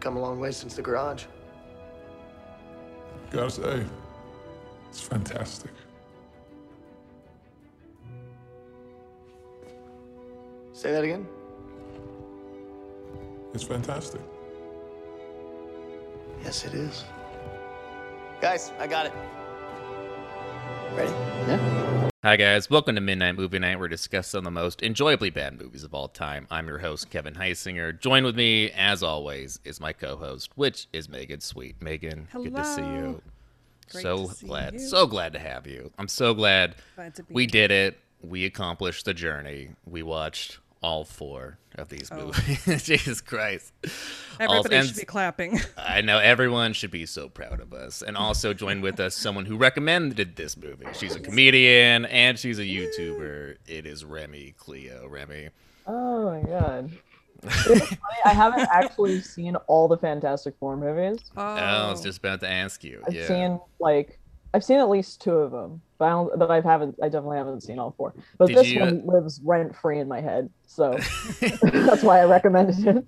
Come a long way since the garage. Gotta say, it's fantastic. Say that again? It's fantastic. Yes, it is. Guys, I got it. Ready? Hi, guys. Welcome to Midnight Movie Night. We're discussing the most enjoyably bad movies of all time. I'm your host, Kevin Heisinger. Joined with me, as always, is my co host, which is Megan Sweet. Megan, Hello. good to see you. Great so glad, you. so glad to have you. I'm so glad Glad to be we here. did it. We accomplished the journey. We watched all four of these Oh. movies. Jesus Christ. Everybody and- should be clapping. I know everyone should be so proud of us. And also join with us someone who recommended this movie. She's a comedian and she's a YouTuber. It is Remy Cleo. Remy. Oh my god. I haven't actually seen all the Fantastic Four movies. Oh, I was just about to ask you. I've yeah. seen like I've seen at least two of them, but I don't, but I haven't. I definitely haven't seen all four. But Did this you- one uh, lives rent free in my head, so that's why I recommended it.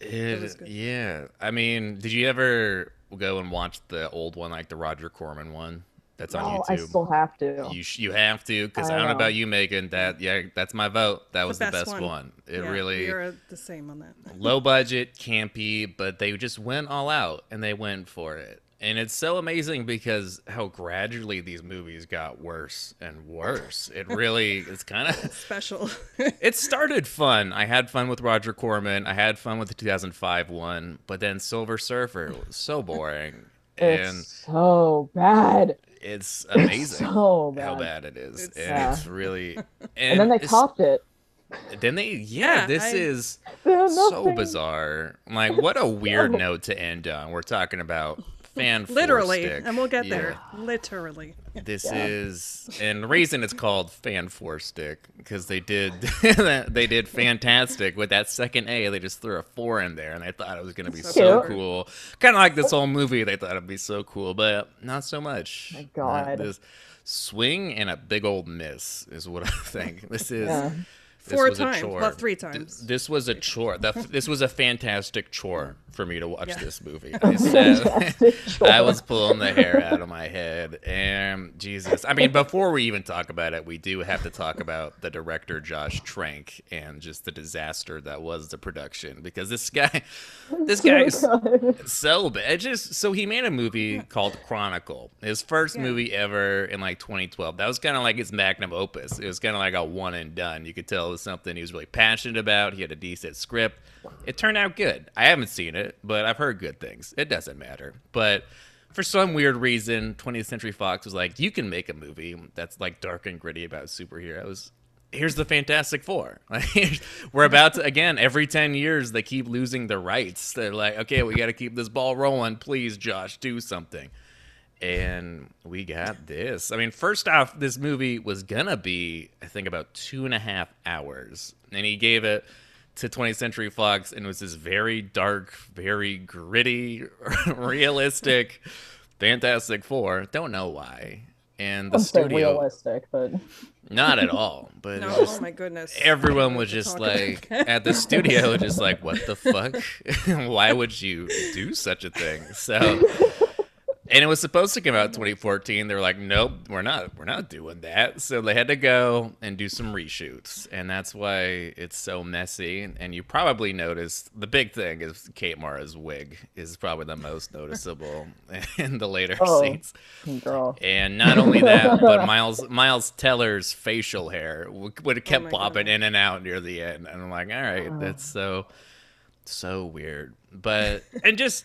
It- was good. yeah. I mean, did you ever go and watch the old one, like the Roger Corman one? That's on Oh, I still have to. You sh- you have to because I, I don't know know. about you, Megan. That yeah, that's my vote. That was the best best, one. one. It Yeah, really We're the same on that. low budget, campy, but they just went all out and they went for it. And it's so amazing because how gradually these movies got worse and worse. It really it's kind of Special. it started fun. I had fun with Roger Corman. I had fun with the 2005 one, but then Silver Surfer was so boring. It's and so bad. it's amazing so bad. how bad it is. It's- and Yeah. it's really and, And then they it's- topped it. Then they yeah, Yeah, this I- is so bizarre. Like, what a weird note to end on. We're talking about fan Literally. stick. And we'll get Yeah. there. Literally. This Yeah. is, and the reason it's called fan four stick because they did they did fantastic with that second A. They just threw a four in there, and they thought it was going to be So so cool. Kind of like this whole movie. They thought it'd be so cool, but not so much. My God. this swing and a big old miss is what I think. This is. Yeah. This Four times. chore. Well, three Th- times. This was a chore. The, this was a fantastic chore for me to watch Yeah. this movie. I said, I was pulling the hair out of my head. And Jesus, I mean, before we even talk about it, we do have to talk about the director Josh Trank and just the disaster that was the production because this guy, oh this guy's God. so bad. Just so he made a movie called Chronicle. His first Yeah. movie ever in like 2012. That was kind of like his magnum opus. It was kind of like a one and done. You could tell it was something he was really passionate about. He had a decent script. It turned out good. I haven't seen it, but I've heard good things. It doesn't matter. But for some weird reason, 20th Century Fox was like, you can make a movie that's like dark and gritty about superheroes here's the Fantastic Four. We're about to again every ten years they keep losing the rights. They're like, okay, we got to keep this ball rolling. Please, Josh, do something. And we got this. I mean, first off, this movie was gonna be, I think, about two and a half hours, and he gave it to 20th Century Fox, and it was this very dark, very gritty, realistic Fantastic Four. Don't know why. And the I'm studio, realistic, but not at all. But No, just oh my goodness. everyone was just like at the studio just like what the fuck why would you do such a thing so and it was supposed to come out mm-hmm. 2014 they were like nope we're not we're not doing that so they had to go and do some reshoots and that's why it's so messy and you probably noticed the big thing is kate mara's wig is probably the most noticeable in the later Oh. scenes girl. and not only that, but Miles Miles Teller's facial hair would have kept my popping goodness. in and out near the end, and I'm like, all right, oh. that's so so weird. But and just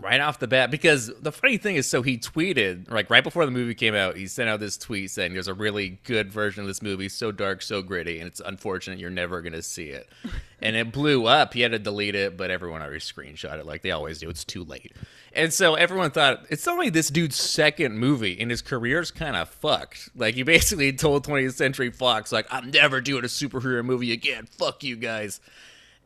right off the bat, because the funny thing is, so he tweeted like right before the movie came out, he sent out this tweet saying there's a really good version of this movie, so dark, so gritty, and it's unfortunate you're never gonna see it. And it blew up. He had to delete it, but everyone already screenshot it like they always do. It's too late. And so everyone thought it's only this dude's second movie, and his career's kind of fucked. Like he basically told 20th Century Fox, like, "I'm never doing a superhero movie again. Fuck you guys."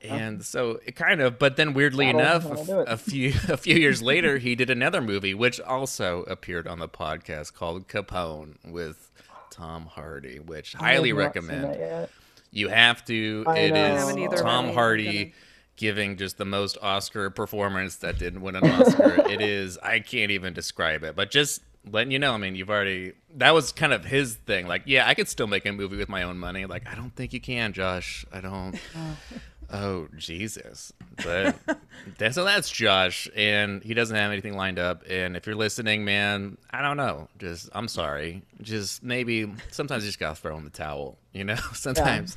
And so it kind of, but then weirdly That'll- enough, that'll a, a few a few years later, he did another movie, which also appeared on the podcast called Capone with Tom Hardy, which I highly recommend. You have to. I It know. Is Tom. Hardy giving just the most Oscar performance that didn't win an Oscar. it is I can't even describe it, but just letting you know. I mean, you've already that was kind of his thing. Like, yeah, I could still make a movie with my own money. Like, I don't think you can, Josh. I don't. Oh Jesus! But that's so that's Josh, and he doesn't have anything lined up. And if you're listening, man, I don't know. Just I'm sorry. Just maybe sometimes you just gotta throw in the towel. You know, sometimes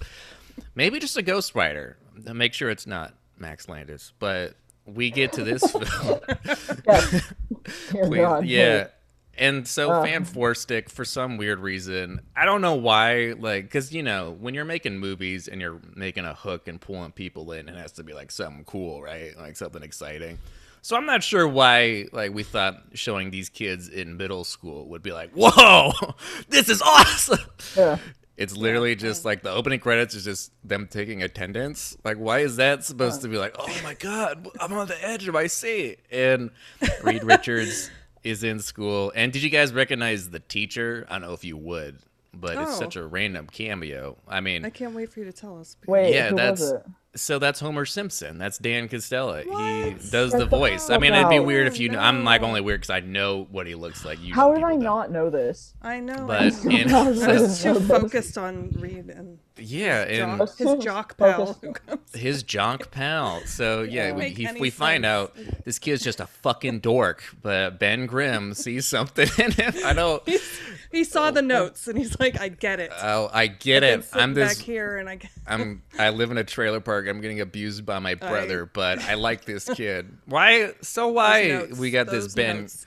maybe just a ghostwriter. Make sure it's not Max Landis. But we get to this film. Yes. Dear Please, God, yeah. Please. And so Uh. Fan Four Stick, for some weird reason, I don't know why, like, because you know, when you're making movies and you're making a hook and pulling people in, it has to be like something cool, right? Like something exciting. So I'm not sure why, like, we thought showing these kids in middle school would be like, whoa, this is awesome. Yeah. It's literally just like the opening credits is just them taking attendance. Like, why is that supposed to be like, oh my god, I'm on the edge of my seat? And Reed Richards is in school. And did you guys recognize the teacher? I don't know if you would, but it's Oh. such a random cameo. I mean, I can't wait for you to tell us. Wait, yeah, who that's was it? so that's Homer Simpson. That's Dan Costello. He does the the voice. I fuck mean, it'd be weird if oh, you. kn- I'm like only weird because I know what he looks like. Usually How did I don't. not know this? I know. But I, know. in- I I was too focused on Reed and Yeah, and jock, his jock pal. his jonk pal. So yeah, Yeah. we, he, any we find out this kid's just a fucking dork, but Ben Grimm sees something in him. I don't. he saw the notes and he's like, I get it. Oh, I get it. I'm this. back here and I get. I'm. I live in a trailer park. I'm getting abused by my brother, but I like this kid. Why? So why notes, we got this Ben? notes.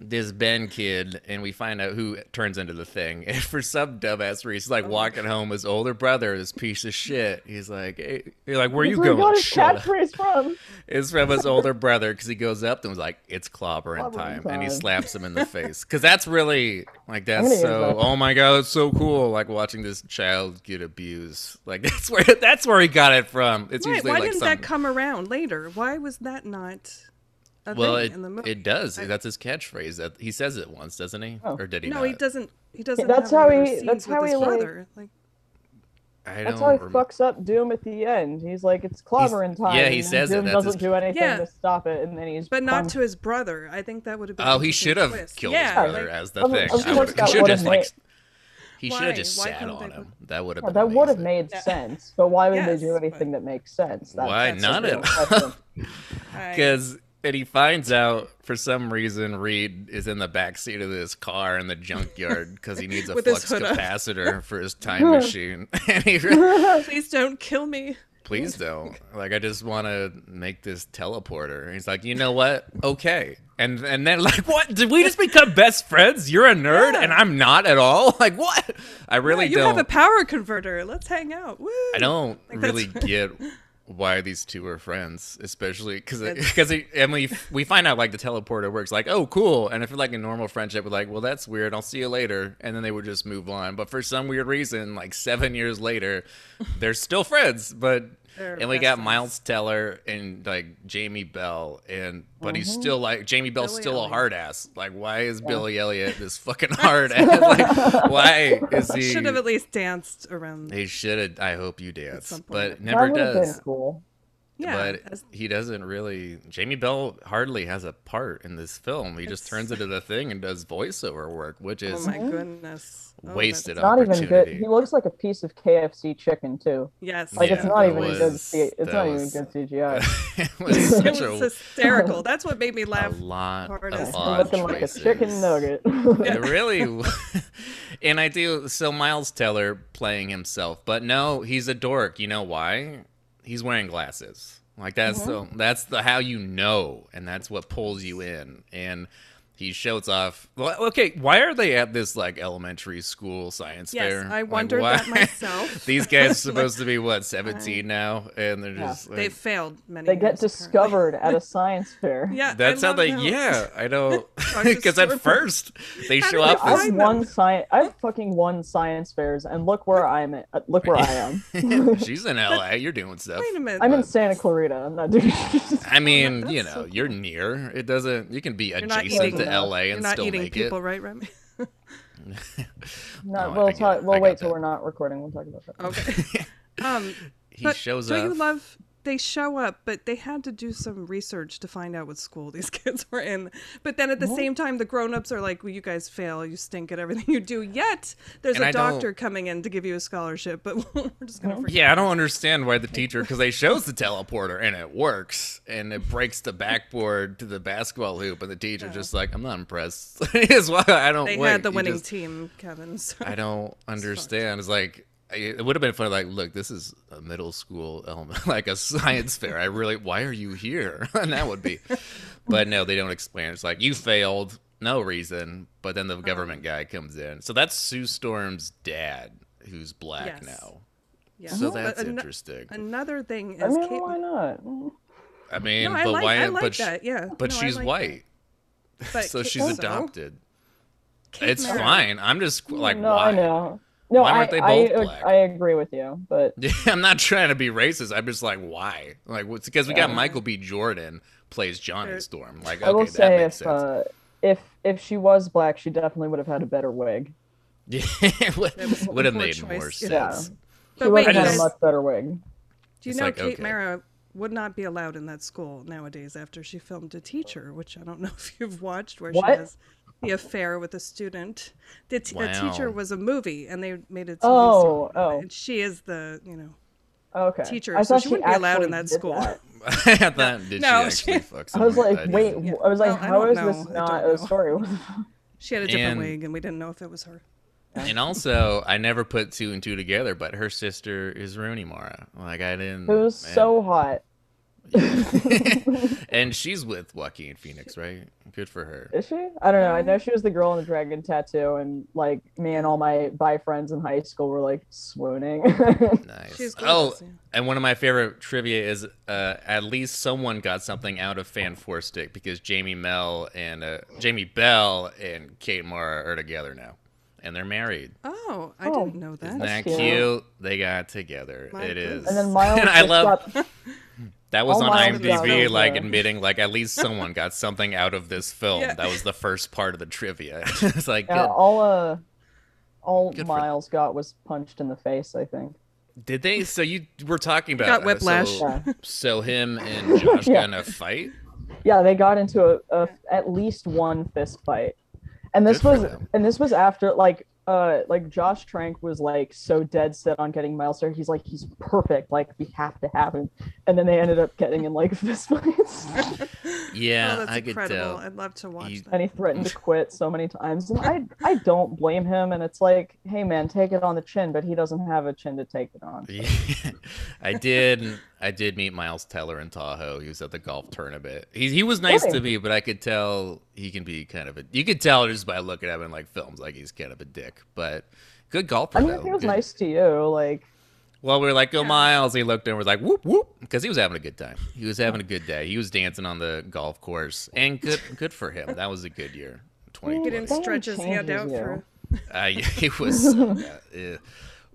This Ben kid, and we find out who turns into the thing. And for some dumbass reason, he's like walking home. His older brother, this piece of shit. He's like, hey, you're like, where you Where he going? got his Shut up. catchphrase from? It's from his older brother because he goes up and was like, "It's clobbering Clobbering time," and he slaps him in the face. Because that's really like that's so. that. Oh my god, it's so cool! Like watching this child get abused. Like that's where that's where he got it from. It's Right, usually why like didn't some. that come around later? Why was that not a well, thing it, in the movie? it does. That's his catchphrase. That he says it once, doesn't he? Oh. Or did he no, not? he doesn't. He doesn't. that's have how he- that's how he, like- Like, I That's don't how he rem- fucks up Doom at the end. He's like, it's clobbering time. yeah, he says it, Doom that's doesn't his- do anything Yeah. to stop it, and then he's. but not pumped. to his brother. I think that would have been. Oh, he should have twist. killed yeah, his brother like, as the Of- thing. of course. He that should have would've just like. He should have just Why sat on him. put- That would have Yeah, been. that would have made Yeah. sense, but why would they do anything but- that makes sense? That's, Why that's none the of real question. I- Because and he finds out for some reason Reed is in the back seat of this car in the junkyard because he needs a flux capacitor for his time machine. and he re- Please don't kill me. please don't. Like I just want to make this teleporter. And he's like, you know what? Okay. And and then like what? Did we just become best friends? You're a nerd Yeah. and I'm not at all. Like what? I Yeah, really you don't. You have a power converter. Let's hang out. Woo. I don't Like, really get why these two are friends, especially because because Emily we find out like the teleporter works like oh cool, and if like a normal friendship we're like well that's weird I'll see you later, and then they would just move on. But for some weird reason, like seven years later, they're still friends. But They're and we got friends. Miles Teller and like Jamie Bell, and but he's mm-hmm. still like Jamie Bell's Billy still a hard ass. Like why is Billy Elliot this fucking hard ass? like why is he? Should have at least danced around. He should have. I hope you dance, but never would have been does. cool. Yeah, but he doesn't really. Jamie Bell hardly has a part in this film. He just turns into the thing and does voiceover work, which is oh is my goodness. Oh, wasted that's- Not even good. He looks like a piece of KFC chicken too. Yes. Like Yeah, it's not even was- good. C- it's not was- even good CGI. it was It was a, hysterical. That's what made me laugh. a laugh. lot hard of as- odd looking like a chicken nugget. It really, and I do. So Miles Teller playing himself, but no, he's a dork. You know why? He's wearing glasses. Like that's mm-hmm. the that's the how you know, and that's what pulls you in. And he shows off. Well, okay, why are they at this like elementary school science Yes, fair? I Like, wondered why- that myself. These guys are supposed to be what seventeen now, and they're Yeah. just like, They failed many. they get years, apparently. discovered at a science fair. Yeah, That's I how they. love Yeah, I know. Because at first they show up I've won science. I've fucking won science fairs, and look where I'm at. uh, Look where I am. She's in LA. You're doing stuff. Wait a minute. I'm in Santa Clarita. I'm not doing. I mean, you know, so you're near. It doesn't. You can be You're adjacent to LA You're and not still eating make people, it. right, Remy? no, No, we'll get talk. We'll wait till that. we're not recording. We'll talk about that. Okay. um, He but shows don't up. you love they show up, but they had to do some research to find out what school these kids were in. But then at the same time, the grown-ups are like, "Well, you guys fail. You stink at everything you do." Yet there's And a I don't- doctor coming in to give you a scholarship, but we're just gonna forget. Yeah, I don't understand why the teacher because they shows the teleporter and it works and it breaks the backboard to the basketball hoop and the teacher just like I'm not impressed. Is why I don't. They wait, had the winning just- team, Kevin. So. I don't understand. It's like it would have been funny. Like, look, this is a middle school element, like a science fair. I really, why are you here? and that would be, but no, they don't explain. It's like you failed, no reason. But then the uh-huh. government guy comes in. So that's Sue Storm's dad, who's black Yes. now. Yeah. So that's ano- interesting. Another thing is I mean, Kate. why not? I mean, No, I but like- why? I like but sh- that, yeah. But No, she's like white, but so Kate- she's also, adopted. Kate It's Mara- fine. I'm just like, no, why? I know. No, Why I, aren't they I, black? I agree with you, but yeah, I'm not trying to be racist. I'm just like, why? Like, what's because we got Yeah. Michael B. Jordan plays Johnny Sure. Storm. Like, I will okay, that say makes if sense. uh, if if she was black, she definitely would have had a better wig. yeah, would, That was a would have made choice, more yeah. sense. She But would wait, have had guys, a much better wig. do you It's know like, Kate okay. Mara would not be allowed in that school nowadays after she filmed a teacher, which I don't know if you've watched, where What? she has the affair with a student. The, t- the teacher was a movie, and they made it. Oh, oh. And she is the you know. Okay. Teacher, I so thought she wouldn't be allowed in that school. that. I thought, did No, she she- actually fuck I was like, didn't. wait. I was like, Well, I how don't is know. this I not a story? She had a different And- wig, and we didn't know if it was her. And also, I never put two and two together, but her sister is Rooney Mara. Like, I didn't. It was man. so hot. and she's with Joaquin Phoenix, right? Good for her. Is she? I don't know. I know she was the girl in the dragon tattoo, and like me and all my bi friends in high school were like swooning. Nice. She's oh, and one of my favorite trivia is uh, at least someone got something out of Fan Four Stick because Jamie Mel and uh, Jamie Bell and Kate Mara are together now, and they're married. Oh, I Oh. didn't know that. Isn't That's that cute? cute. They got together. My It is. goodness. and then Miles And I just love got that was all on Miles got IMDb, was, like admitting like at least someone got something out of this film. Yeah. That was the first part of the trivia. it's like, yeah, good. all uh all Good for- Miles got was punched in the face. I think. did they? So you were talking about Got uh, whiplash. So, Yeah. so him and Josh Yeah. got in a fight. Yeah, they got into a, a at least one fist fight, and this Good was and this was after like uh like Josh Trank was like so dead set on getting Miles there. He's like he's perfect. Like we have to have him, and then they ended up getting in like fist fights, Yeah, oh, that's I could incredible. tell. I'd love to watch You- that. and he threatened to quit so many times. And I I don't blame him. And it's like, hey man, take it on the chin, but he doesn't have a chin to take it on. Yeah, I did. I did meet Miles Teller in Tahoe. He was at the golf tournament. He he was nice to me, but I could tell he can be kind of a. You could tell just by looking at him in like films, like he's kind of a dick. But good golfer I mean, though. he was Good- nice to you. Like, Well, we were like, "Go Yeah. Miles!" He looked and was like, "Whoop whoop," because he was having a good time. He was having a good day. He was dancing on the golf course, and good good for him. That was a good year. Twenty He didn't stretch his hand out changes for. Uh, yeah, it was yeah, yeah.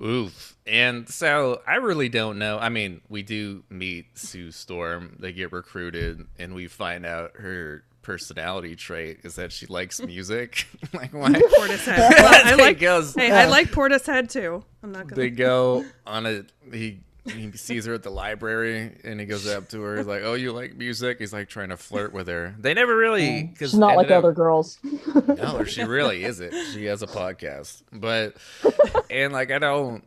Oof. And so I really don't know. I mean, we do meet Sue Storm. They get recruited, and we find out her personality trait is that she likes music. like why? Portishead. Well, I like. goes- Hey, I like Portishead too. I'm not gonna. They go on a he he sees her at the library and he goes up to her. He's like oh you like music? He's like trying to flirt with her. They never really because she's not like other girls. no she really isn't. She has a podcast. But and like i don't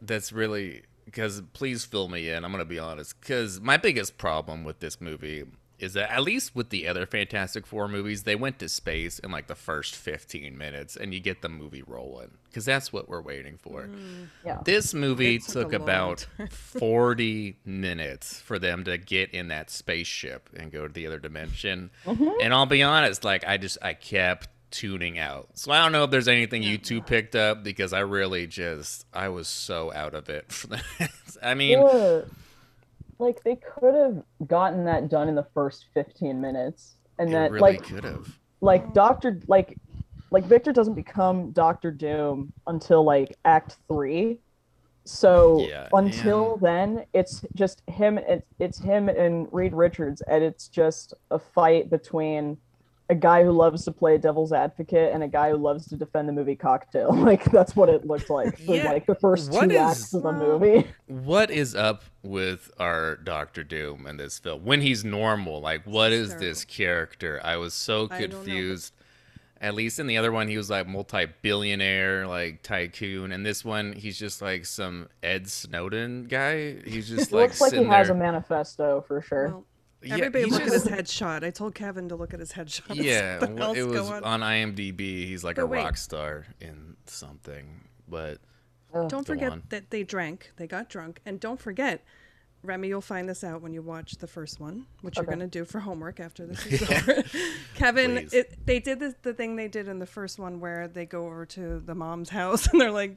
that's really because please fill me in. I'm gonna be honest. Because my biggest problem with this movie is that at least with the other Fantastic Four movies, they went to space in like the first 15 minutes and you get the movie rolling because that's what we're waiting for. Yeah. This movie took about 40 minutes for them to get in that spaceship and go to the other dimension. And I'll be honest, like I just I kept tuning out. So I don't know if there's anything you two picked up because I really just I was so out of it. I mean. Like they could have gotten that done in the first 15 minutes. And it that really like could have. like Doctor like like Victor doesn't become Doctor Doom until like act 3. So Yeah, until then it's just him it's, it's him and Reed Richards and it's just a fight between a guy who loves to play devil's advocate and a guy who loves to defend the movie Cocktail. Like that's what it looked like for Yeah, like the first what two is- acts of the movie. What is up with our Doctor Doom in this film? When he's normal, like what is Terrible. this character? I was so I don't know. confused. At least in the other one, he was like multi-billionaire, like tycoon, and this one, he's just like some Ed Snowden guy. He's just It like looks like he sitting has a manifesto for sure. Well, Yeah, everybody he's look just- at his headshot. I told Kevin to look at his headshot. Yeah, well, it was going. on IMDb. He's like a wait. rock star in something, but Don't forget on. that they drank, they got drunk, and don't forget, Remy, you'll find this out when you watch the first one, which you're going to do for homework after this is over. Kevin, it, they did this, the thing they did in the first one where they go over to the mom's house and they're like,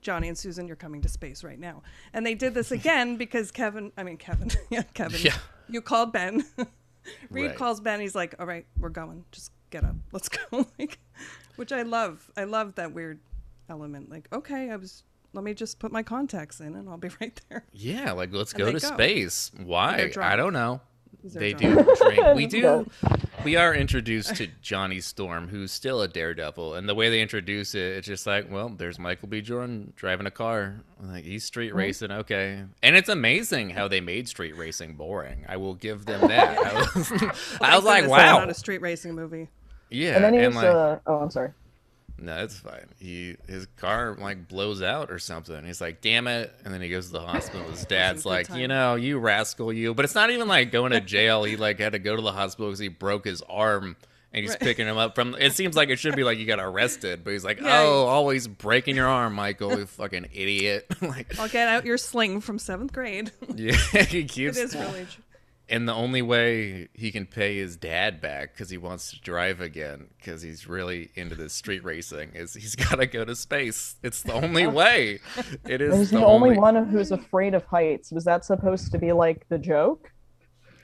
Johnny and Susan, you're coming to space right now. And they did this again because Kevin, I mean, Kevin, yeah, Kevin, Yeah. you called Ben. Reed Right. calls Ben. He's like, all right, we're going. Just get up. Let's go. like, which I love. I love that weird element. Like, okay, I was, let me just put my contacts in and I'll be right there. yeah, like let's And go to go. space. Why? I don't know. These are They drunk. do drink. We do. We are introduced to Johnny Storm, who's still a daredevil, and the way they introduce it, it's just like, well, there's Michael B. Jordan driving a car. Like he's street racing, okay. And it's amazing how they made street racing boring. I will give them that. I was, I was like, Goodness, wow. Not a street racing movie. Yeah, And then he and was like, uh oh I'm sorry. No, it's fine. He his car like blows out or something. He's like, "Damn it!" And then he goes to the hospital. His dad's like, time. "You know, you rascal, you." But it's not even like going to jail. He like had to go to the hospital because he broke his arm. And he's Right. picking him up from. It seems like it should be like you got arrested, but he's like, Yeah, "Oh, he- always breaking your arm, Michael, you fucking idiot!" like, I'll get out your sling from seventh grade. yeah, he it keeps. is really. tr- And the only way he can pay his dad back because he wants to drive again because he's really into this street racing is he's got to go to space. It's the only way. It is He's the, the only one who's afraid of heights. Was that supposed to be like the joke?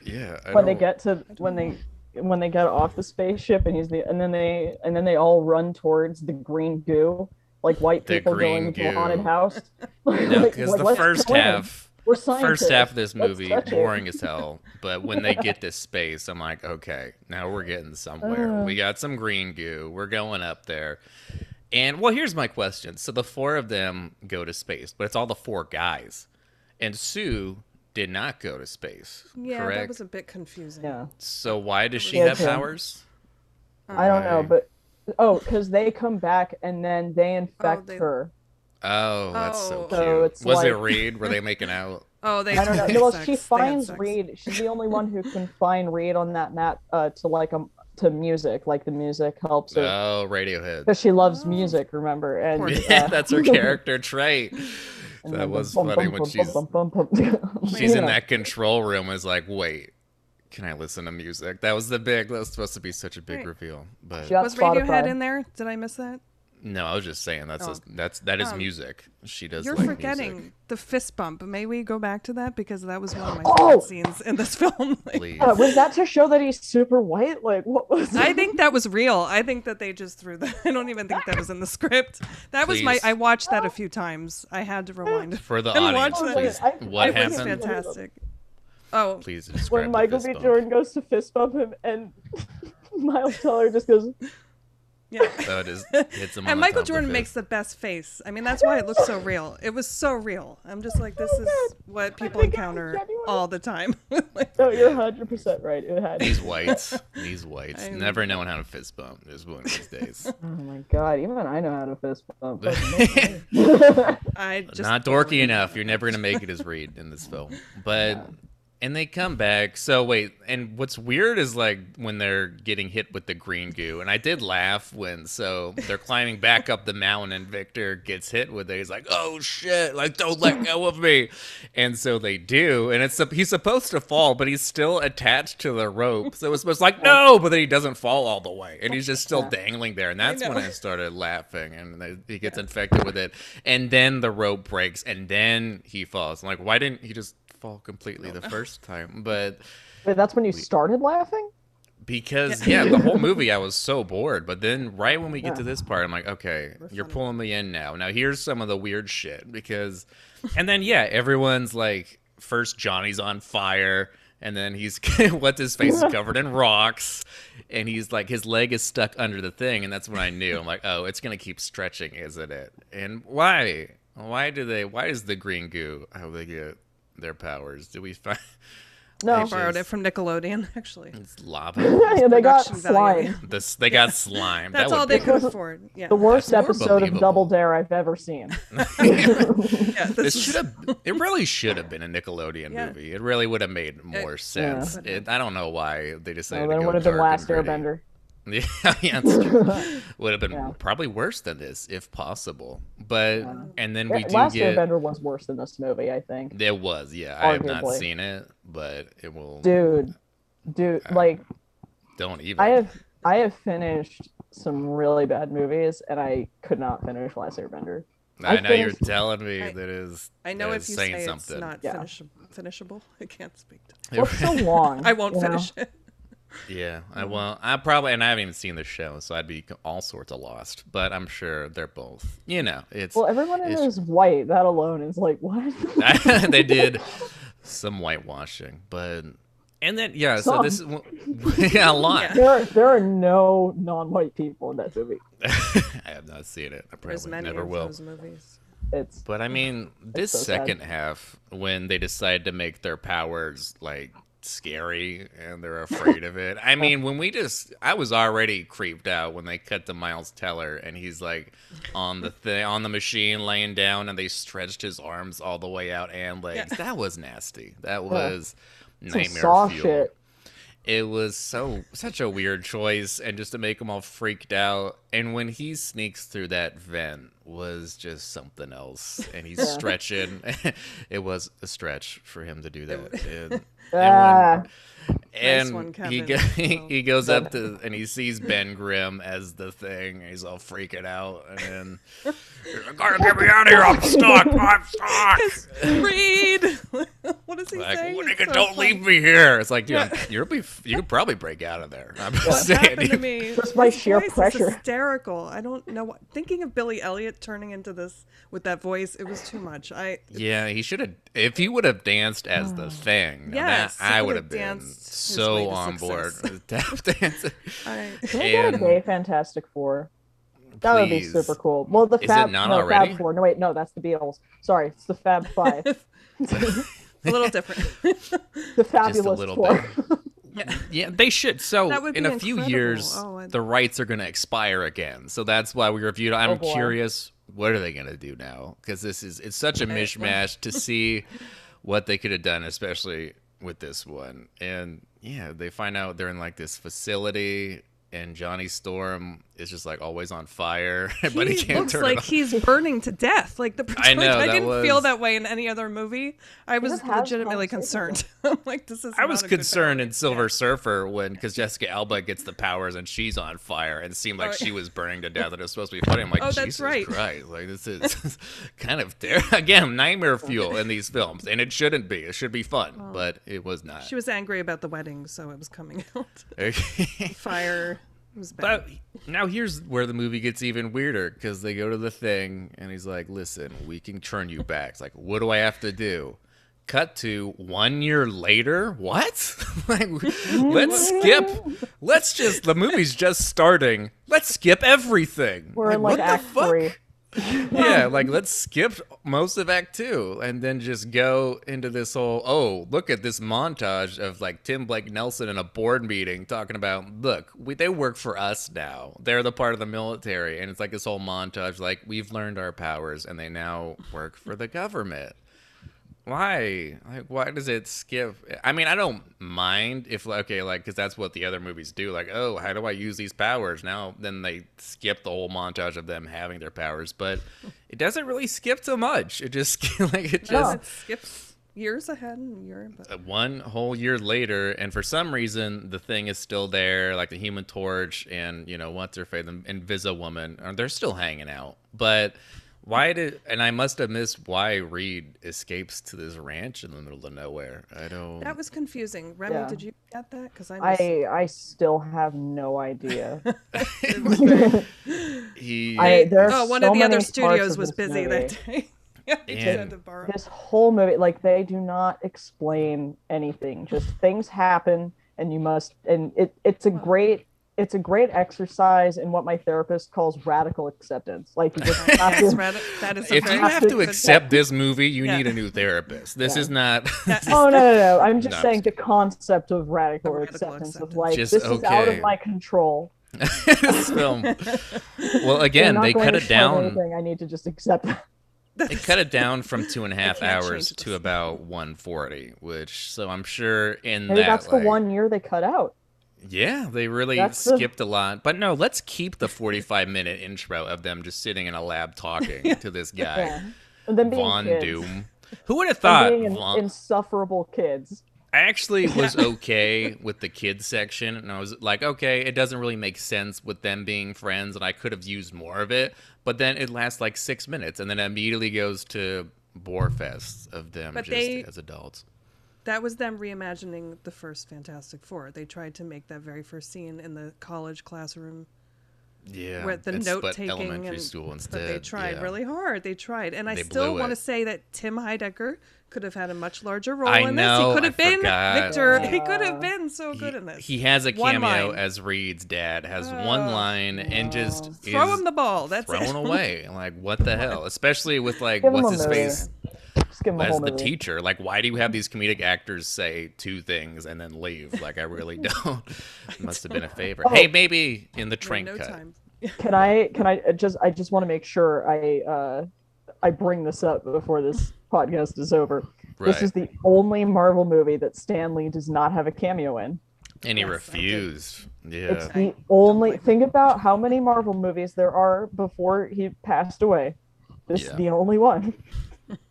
Yeah. I when they don't- get to when they when they get off the spaceship and he's the and then they and then they all run towards the green goo like white The people green going into a haunted house. No, Like, because like, the first go in. half, We're first half of this movie boring as hell. But when they get to space, I'm like, okay, now we're getting somewhere. Uh. we got some green goo. We're going up there. And well, here's my question. So the four of them go to space, but it's all the four guys, and Sue did not go to space. Yeah, correct? that was a bit confusing. Yeah, So why does she Yeah, have Tim. powers? I don't know, but oh, because they come back and then they infect they- her. Oh, that's so Oh. cute. So it's Was it Reed? Were they making out? Oh, they. I don't know. they Well, she finds. Reed. She's the only one who can find Reed on that map uh, to like um to music. Like the music helps her Oh, Radiohead. because she loves music. Remember? And Yeah, uh, that's her character trait. That was bum, funny bum, when bum, she's bum, bum, bum, bum. she's You in know. that control room. Is like, wait, can I listen to music? That was the big. That was supposed to be such a big Right. reveal, but She got Was Radiohead Spotify. in there? Did I miss that? No, I was just saying that's Oh. a, that's that is Um, music. She does. You're like forgetting music. the fist bump. May we go back to that because that was one of my Oh! favorite scenes in this film. Like, Uh, was that to show that he's super white? Like what was? I think that was real. I think that they just threw that. I don't even think that was in the script. That was my. I watched that a few times. I had to rewind. For the audience, watch that. please. I- what I it was happened? fantastic. Oh, Please describe when Michael B. Jordan goes to fist bump him and Miles Teller just goes, yeah. Oh, it is, hits him on And the Michael top Jordan fist. makes the best face. I mean, that's why it looks so real. It was so real. I'm just like, this oh is what people think it was encounter all the time. Like, "No, you're 100 percent right. It had." These whites, these whites, I'm- never knowing how to fist bump. Just one of these days. Oh my god! Even I know how to fist bump. I just not dorky enough. You're never gonna make it as Reed in this film. But and they come back. So wait, and what's weird is like when they're getting hit with the green goo, and I did laugh when so they're climbing back up the mountain, and Victor gets hit with it. He's like, "Oh shit! Like don't let go of me!" And so they do, and it's he's supposed to fall, but he's still attached to the rope. So it's supposed like no, but then he doesn't fall all the way, and he's just still dangling there. And that's when. I started laughing, and they, he gets infected with it, and then the rope breaks, and then he falls. I'm like, why didn't he just fall completely the first time? But Wait, that's when you started laughing. because yeah, the whole movie I was so bored. But then right when we get to this part, I'm like, okay, you're pulling me in now. Now here's some of the weird shit because, and then yeah, everyone's like, first Johnny's on fire. and then he's what's his face is covered in rocks, and he's like his leg is stuck under the thing, and that's when I knew I'm like, oh, it's gonna keep stretching, isn't it? And why? Why do they? Why is the green goo how they get their powers? Do we find? No. I I borrowed it from Nickelodeon, actually. It's lava. yeah, they got slime. this they got slime. That's that all they be- could afford. Yeah. The worst That's episode of. Double Dare I've ever seen. yeah, This this should have. It really should have been a Nickelodeon Yeah. movie. It really would have made more sense. Yeah. It, I don't know why they decided Well, then to it go would have been dark Last and gritty. Airbender. Yeah, yeah, that's true. would have been Yeah. probably worse than this if possible. But and then we Yeah, do Last get. Airbender was worse than this movie, I think. There was, yeah. I have not seen it, but it will. Dude, dude, like Don't even. I have I have finished some really bad movies, and I could not finish Last Airbender. I I know you're telling me I- that is. I know that if is you say something. it's not Yeah. finish- finishable, I can't speak to Well, it's so long. I won't you know? finish it. Yeah, I mm-hmm. well, I probably and I haven't even seen the show, so I'd be all sorts of lost. But I'm sure they're both. You know, it's Well, everyone in It's- it is white. That alone is like what? they did some whitewashing, but and then yeah, so this is yeah a lot. Yeah. there are there are no non-white people in that movie. I have not seen it. I There's probably many never of will. those movies. It's But I mean, this so sad. second half, when they decide to make their powers like scary and they're afraid of it. I mean, when we just, I was already creeped out when they cut to Miles Teller and he's like on the thing, on the machine laying down and they stretched his arms all the way out and legs. Yeah. That was nasty. That was some nightmare saw fuel shit. it was so such a weird choice and just to make them all freaked out and when he sneaks through that vent was just something else and he's stretching it was a stretch for him to do that and, Ah, and one, he, go, he, he goes up to and he sees Ben Grimm as the thing he's all freaking out and then you gotta get me out of here I'm stuck I'm stuck Reed. what does he like, say? "Well, nigga, so don't funny. leave me here. It's like, dude, Yeah. you'll be, you could probably break out of there. I'm just What saying. happened to me? Just by sheer voice is pressure. hysterical. I don't know what. Thinking of Billy Elliot turning into this with that voice, it was too much. I Yeah, he should have. If he would have danced as the thing, now Yes, that, he I would have have been danced so on board success. with tap dancing. I can we get a gay Fantastic Four? That would be super cool. Well, the Is it Fab, not no, already? Fab Four. No, wait, no, that's the Beatles. Sorry, it's the Fab Five. a little different. the Fabulous little Four. Yeah, they should. So in be a few years, Oh, I- the rights are going to expire again. So that's why we reviewed. I'm Oh, curious, what are they going to do now? Because this is it's such a mishmash to see what they could have done, especially with this one. And yeah, they find out they're in like this facility. And Johnny Storm is just like always on fire, but he he can't looks turn like it off. he's burning to death. Like the I know, I didn't was- feel that way in any other movie. I was legitimately concerned. I'm like, this is. I was not a good concerned in balance. Silver Surfer when because Jessica Alba gets the powers and she's on fire and it seemed like Oh, she was burning to death and it's supposed to be funny. I'm like, Oh, that's Jesus right. Christ, like this is kind of ter- again nightmare fuel in these films, and it shouldn't be. It should be fun, but it was not. She was angry about the wedding, so it was coming out. Fire it was bad. But now here's where the movie gets even weirder because they go to the thing and he's like, "Listen, we can turn you back." It's like, "What do I have to do?" Cut to one year later. What? like, let's skip. Let's just. The movie's just starting. Let's skip everything. We're in what like the Act fuck? Three. yeah, like let's skip most of Act Two and then just go into this whole. Oh, look at this montage of like Tim Blake Nelson in a board meeting talking about. Look, we, they work for us now. They're the part of the military, and it's like this whole montage. Like we've learned our powers, and they now work for the government. Why? Like, why does it skip? I mean, I don't mind if, okay, like, because that's what the other movies do. Like, oh, how do I use these powers? Now, then they skip the whole montage of them having their powers, but it doesn't really skip so much. It just, like, it No. just, it skips years ahead in Europe. But uh, one whole year later, and for some reason, the thing is still there, like the Human Torch and you know what's her face, the Invisa Woman, uh, they're still hanging out. But why did? And I must have missed why Reed escapes to this ranch in the middle of nowhere. I don't. that was confusing. Remy, Yeah. did you get that? Because I, missed- I I still have no idea. he. I- there oh, one so of the other studios was this busy that day. Yeah, they just And- had to this whole movie like they do not explain anything just things happen and you must and it it's a great it's a great exercise in what my therapist calls radical acceptance like you just have Yes, to, Reddit- that is If you have to good- accept this movie, you Yeah. need a new therapist. This Yeah. is not. oh no no no i'm just No, I'm saying the concept of radical, radical acceptance, of acceptance. like Just this is out of my control this film. Well, again, they cut it down. anything, i need to just accept it They cut it down from two and a half hours to about 140, which so I'm sure in maybe that that's the one year they cut out Yeah, they really That's the- skipped a lot. But no, let's keep the 45 minute intro of them just sitting in a lab talking to this guy, yeah and then being Von kids. Doom. Who would have and thought? being in- Von- insufferable kids I actually was okay with the kids section, and I was like, okay, it doesn't really make sense with them being friends, and I could have used more of it. But then it lasts like six minutes, and then it immediately goes to Boarfest of them But just they- as adults. That was them reimagining the first Fantastic Four. They tried to make that very first scene in the college classroom Yeah, with the note taking elementary and school but they tried yeah. really hard. They tried, and I still want to say that Tim Heidecker could have had a much larger role I in know, this. He could I have been forgot. Victor. He could have been so good in this. He has a One cameo line. as Reed's dad, has one Oh, line, and just Throw is him the ball. That's thrown it. away. Like what the hell? Especially with like Give him what's his movie. face just give them a as whole the movie. teacher. Like why do you have these comedic actors say two things and then leave? Like I really don't. Must have been a favor. Oh. Hey, maybe in the train no cut. time. can I can I just I just want to make sure I uh I bring this up before this podcast is over. Right. This is the only Marvel movie that Stan Lee does not have a cameo in. and he Yes, I did. refused. It's the only think about how many Marvel movies there are before he passed away. This Yeah. is the only one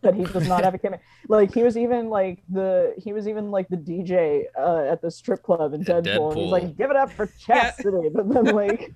that he does not have a cameo. Like he was even like the he was even like the DJ uh, at the strip club in At Deadpool, and he's like, "Give it up for Chastity," but then like,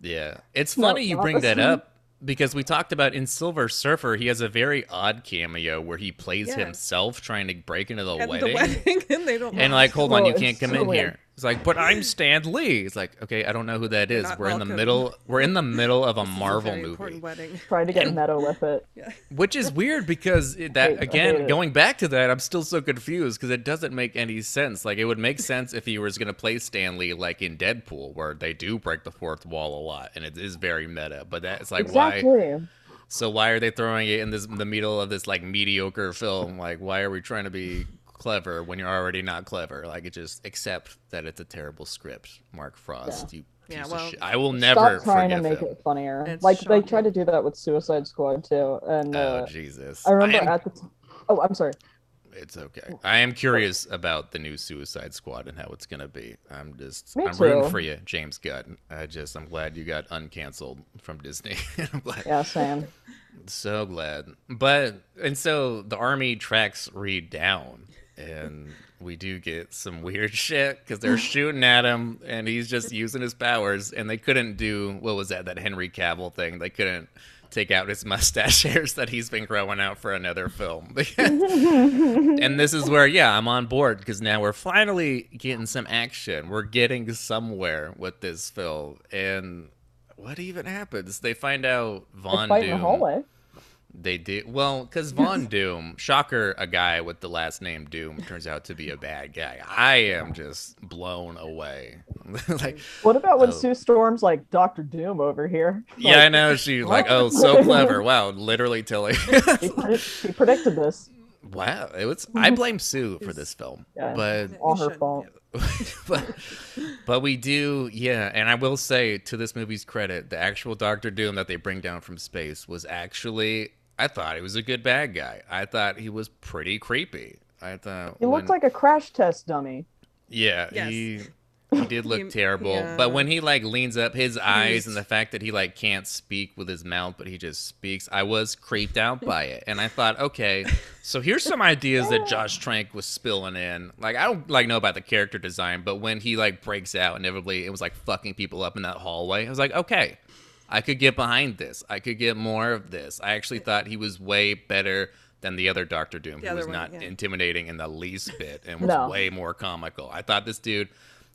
Yeah. It's No, funny you bring that up because we talked about in Silver Surfer, he has a very odd cameo where he plays Yeah. himself trying to break into the At wedding. the wedding, and they don't. And like, hold on, Oh, you can't come so in weird. here. It's like, but I'm Stan Lee. It's like, okay, I don't know who that is. not We're in the middle. We're in the middle of a This is Marvel very movie, Important wedding. trying to get meta with it. Yeah. which is weird because it- that I hate again, going back to that, I'm still so confused because it doesn't make any sense. Like, it would make sense if he was going to play Stan Lee like in Deadpool, where they do break the fourth wall a lot, and it is very meta. But that's like, why? exactly. So why are they throwing it in this the middle of this like mediocre film? Like why are we trying to be clever when you're already not clever? Like it just accept that it's a terrible script. Mark Frost, you piece Yeah, of shit. I will never Stop trying to make him. it funnier. It's like they tried to do that with Suicide Squad too, and Oh uh, Jesus! I remember am- at the. T- oh, I'm sorry. it's okay. I am curious about the new Suicide Squad and how it's gonna be. I'm just Me I'm rooting for you, James Gunn. I just I'm glad you got uncanceled from Disney. I'm glad. Yeah, same. So glad. But and so the army tracks Reed down and we do get some weird shit because they're shooting at him and he's just using his powers and they couldn't do what was that that Henry Cavill thing? They couldn't take out his mustache hairs that he's been growing out for another film. And this is where yeah I'm on board because now we're finally getting some action. We're getting somewhere with this film and what even happens? They find out Von Doom the hallway. They do well because Von Doom, shocker, a guy with the last name Doom turns out to be a bad guy. I am just blown away. like, What about when Oh. Sue Storm's like Doctor Doom over here? yeah, I know she's like, oh, so clever. Wow, literally Tilly. He, predi- he predicted this. wow, it was. I blame Sue for this film, Yeah. but All her fault. but, but we do, yeah. And I will say, to this movie's credit, the actual Doctor Doom that they bring down from space was actually, I thought he was a good bad guy. I thought he was pretty creepy. I thought He looked like a crash test dummy. yeah, Yes. he he did look He- terrible. yeah. But when he like leans up, his eyes was- and the fact that he like can't speak with his mouth, but he just speaks, I was creeped out by it. And I thought, okay, so here's some ideas that Josh Trank was spilling in. Like I don't like know about the character design, but when he like breaks out, inevitably it was like fucking people up in that hallway. I was like, okay. I could get behind this. I could get more of this. I actually thought he was way better than the other Doctor Doom, The who was one, not yeah. intimidating in the least bit and was No. way more comical. I thought this dude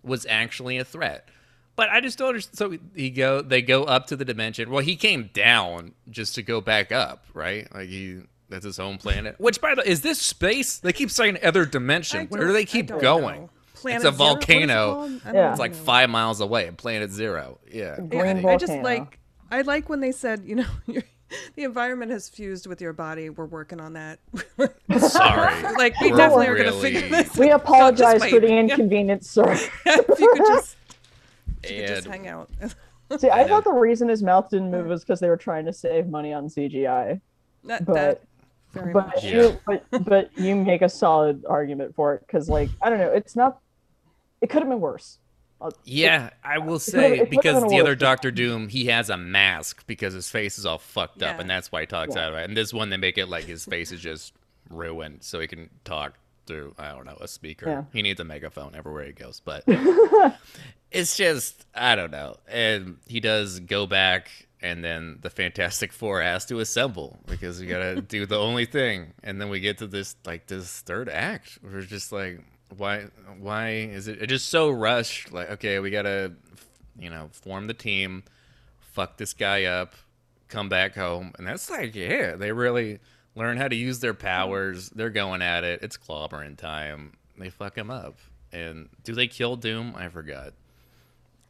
was actually a threat. But I just don't understand. So he go, they go up to the dimension. Well, he came down just to go back up, right? Like he That's his home planet. Which, by the way, is this space? They keep saying other dimension. I Where do they keep going? know. It's a Zero? What is it volcano. called? I don't Yeah. It's like five miles away. Planet Zero. Yeah. Green Yeah, I just like I like when they said, you know, the environment has fused with your body. We're working on that. Sorry. like we We're definitely are going to figure this. We apologize wait. for the Yeah. inconvenience, sir. if you could just, if you could just hang out. See, I know. thought the reason his mouth didn't move was because they were trying to save money on CGI. That, But- that very But much. Yeah. you, but but you make a solid argument for it because, like, I don't know, it's not. It could have been worse. I'll- Yeah, I will say it because the other. Doctor Doom, he has a mask because his face is all fucked up, and that's why he talks Yeah. out of it. And this one, they make it like his face is just ruined, so he can talk through I don't know a speaker. Yeah. He needs a megaphone everywhere he goes, but it's just I don't know. And he does go back, and then the Fantastic Four has to assemble because we gotta do the only thing, and then we get to this like this third act. We're just like, why? Why is it? Just so rushed. Like, okay, we gotta, you know, form the team, fuck this guy up, come back home, and that's like, yeah, they really learn how to use their powers. They're going at it. It's clobbering time. They fuck him up. And do they kill Doom? I forgot.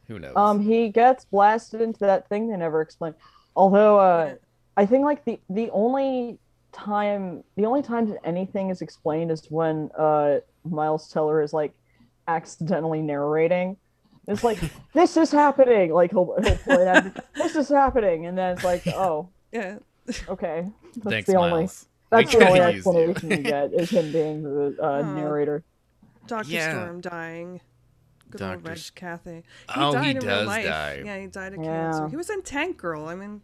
Who knows? Um, he gets blasted into that thing they never explained. Although, uh, I think like the the only time the only time that anything is explained is when uh Miles Teller is like accidentally narrating. It's like this is happening. Like he'll, he'll point at it, this is happening, and then it's like, oh, Yeah. okay. That's Thanks, the only Miles. We the only could've you. explanation you get is him being the uh, Aw. narrator. Doctor Yeah. Storm dying. Good old Dr. Reg S- Cathey. He Oh, he died in real does life. die. Yeah, he died of Yeah. cancer. He was in Tank Girl. I mean,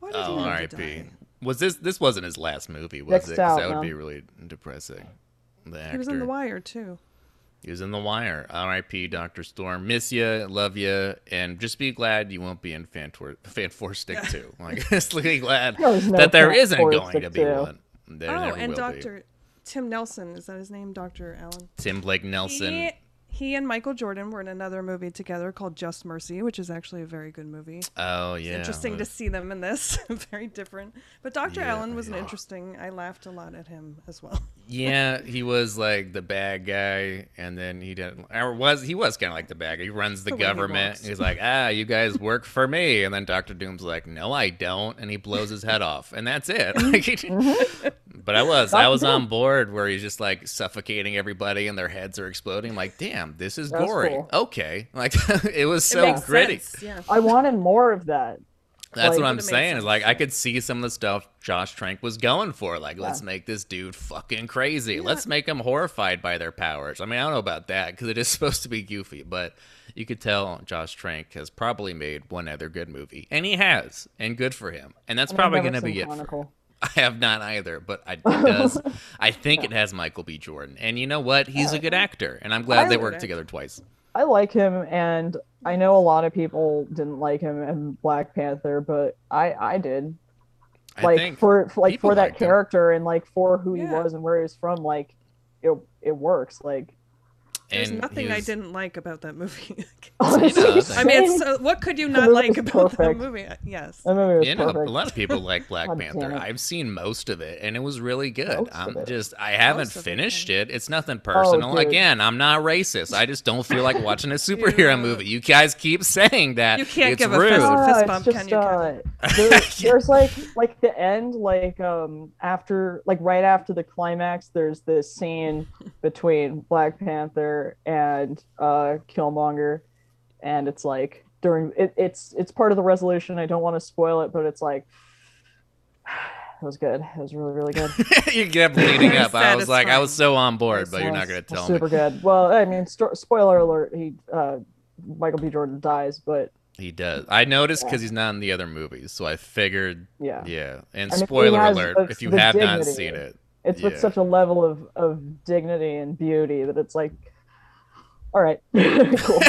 why did Oh, he have R.I.P. to die? Was this this wasn't his last movie, was Next it? 'Cause out, that would man. be really depressing. The actor. He was in The Wire too. He was in The Wire. R.I.P. Doctor Storm. Miss you, love you, and just be glad you won't be in Fantor Fanfor Stick too. Like, just be glad no that there Fan isn't going to be two. one. There oh, never and Doctor Tim Nelson is that his name? Doctor Allen. Tim Blake Nelson. He, he and Michael Jordan were in another movie together called Just Mercy, which is actually a very good movie. Oh yeah. interesting to see them in this. very different. But Dr. Yeah, Allen was an interesting. I laughed a lot at him as well. Yeah, he was like the bad guy, and then he didn't. Or was he was kind of like the bad guy? He runs the The way he government. He's like, ah, you guys work for me, and then Doctor Doom's like, no, I don't, and he blows his head off, and that's it. But I was, I was on board where he's just like suffocating everybody, and their heads are exploding. I'm like, damn, this is That gory. cool. Okay, like it was so makes gritty. Yeah. I wanted more of that. That's Like- what I'm Would've saying. Is like I could see some of the stuff Josh Trank was going for. Like, let's make this dude fucking crazy. Let's make him horrified by their powers. I mean, I don't know about that because it is supposed to be goofy, but you could tell Josh Trank has probably made one other good movie, and he has, and good for him. And that's I've probably going to be it. For, Chronicle. I have not either, but I, it does. I think it has Michael B. Jordan, and you know what? He's a good actor, and I'm glad I they worked together twice. I like him, and I know a lot of people didn't like him in Black Panther, but I I did. I like think for, for like for that liked him. character and like for who he was and where he was from, like it it works. Like There's and nothing he I didn't like about that movie. honestly, I mean, it's, uh, what could you not like was about that movie? Uh, Yes. that movie you know, a lot of people like Black Panther. I've seen most of it, and it was really good. Most I'm just, I haven't Most of it, finished it. It's nothing personal. dude. Again, I'm not racist. I just don't feel like watching a superhero Yeah. movie. You guys keep saying that. You can't it's give a rude. fist- No, fist bump, just, can you, uh, Kevin? there- there's like like the end, like um after like right after the climax, there's this scene between Black Panther and uh Killmonger, and it's like during it, it's it's part of the resolution. I don't want to spoil it, but it's like it was good. It was really really good. you kept leading up. I was like, I was so on board, but you're not gonna was tell super me. good. Well, I mean, sto- spoiler alert. He uh Michael B. Jordan dies, but He does. I noticed Yeah. because he's not in the other movies, so I figured. yeah. Yeah. And I mean, he spoiler has alert: the- if you the have not seen it, it's Yeah. with such a level of of dignity and beauty that it's like all right cool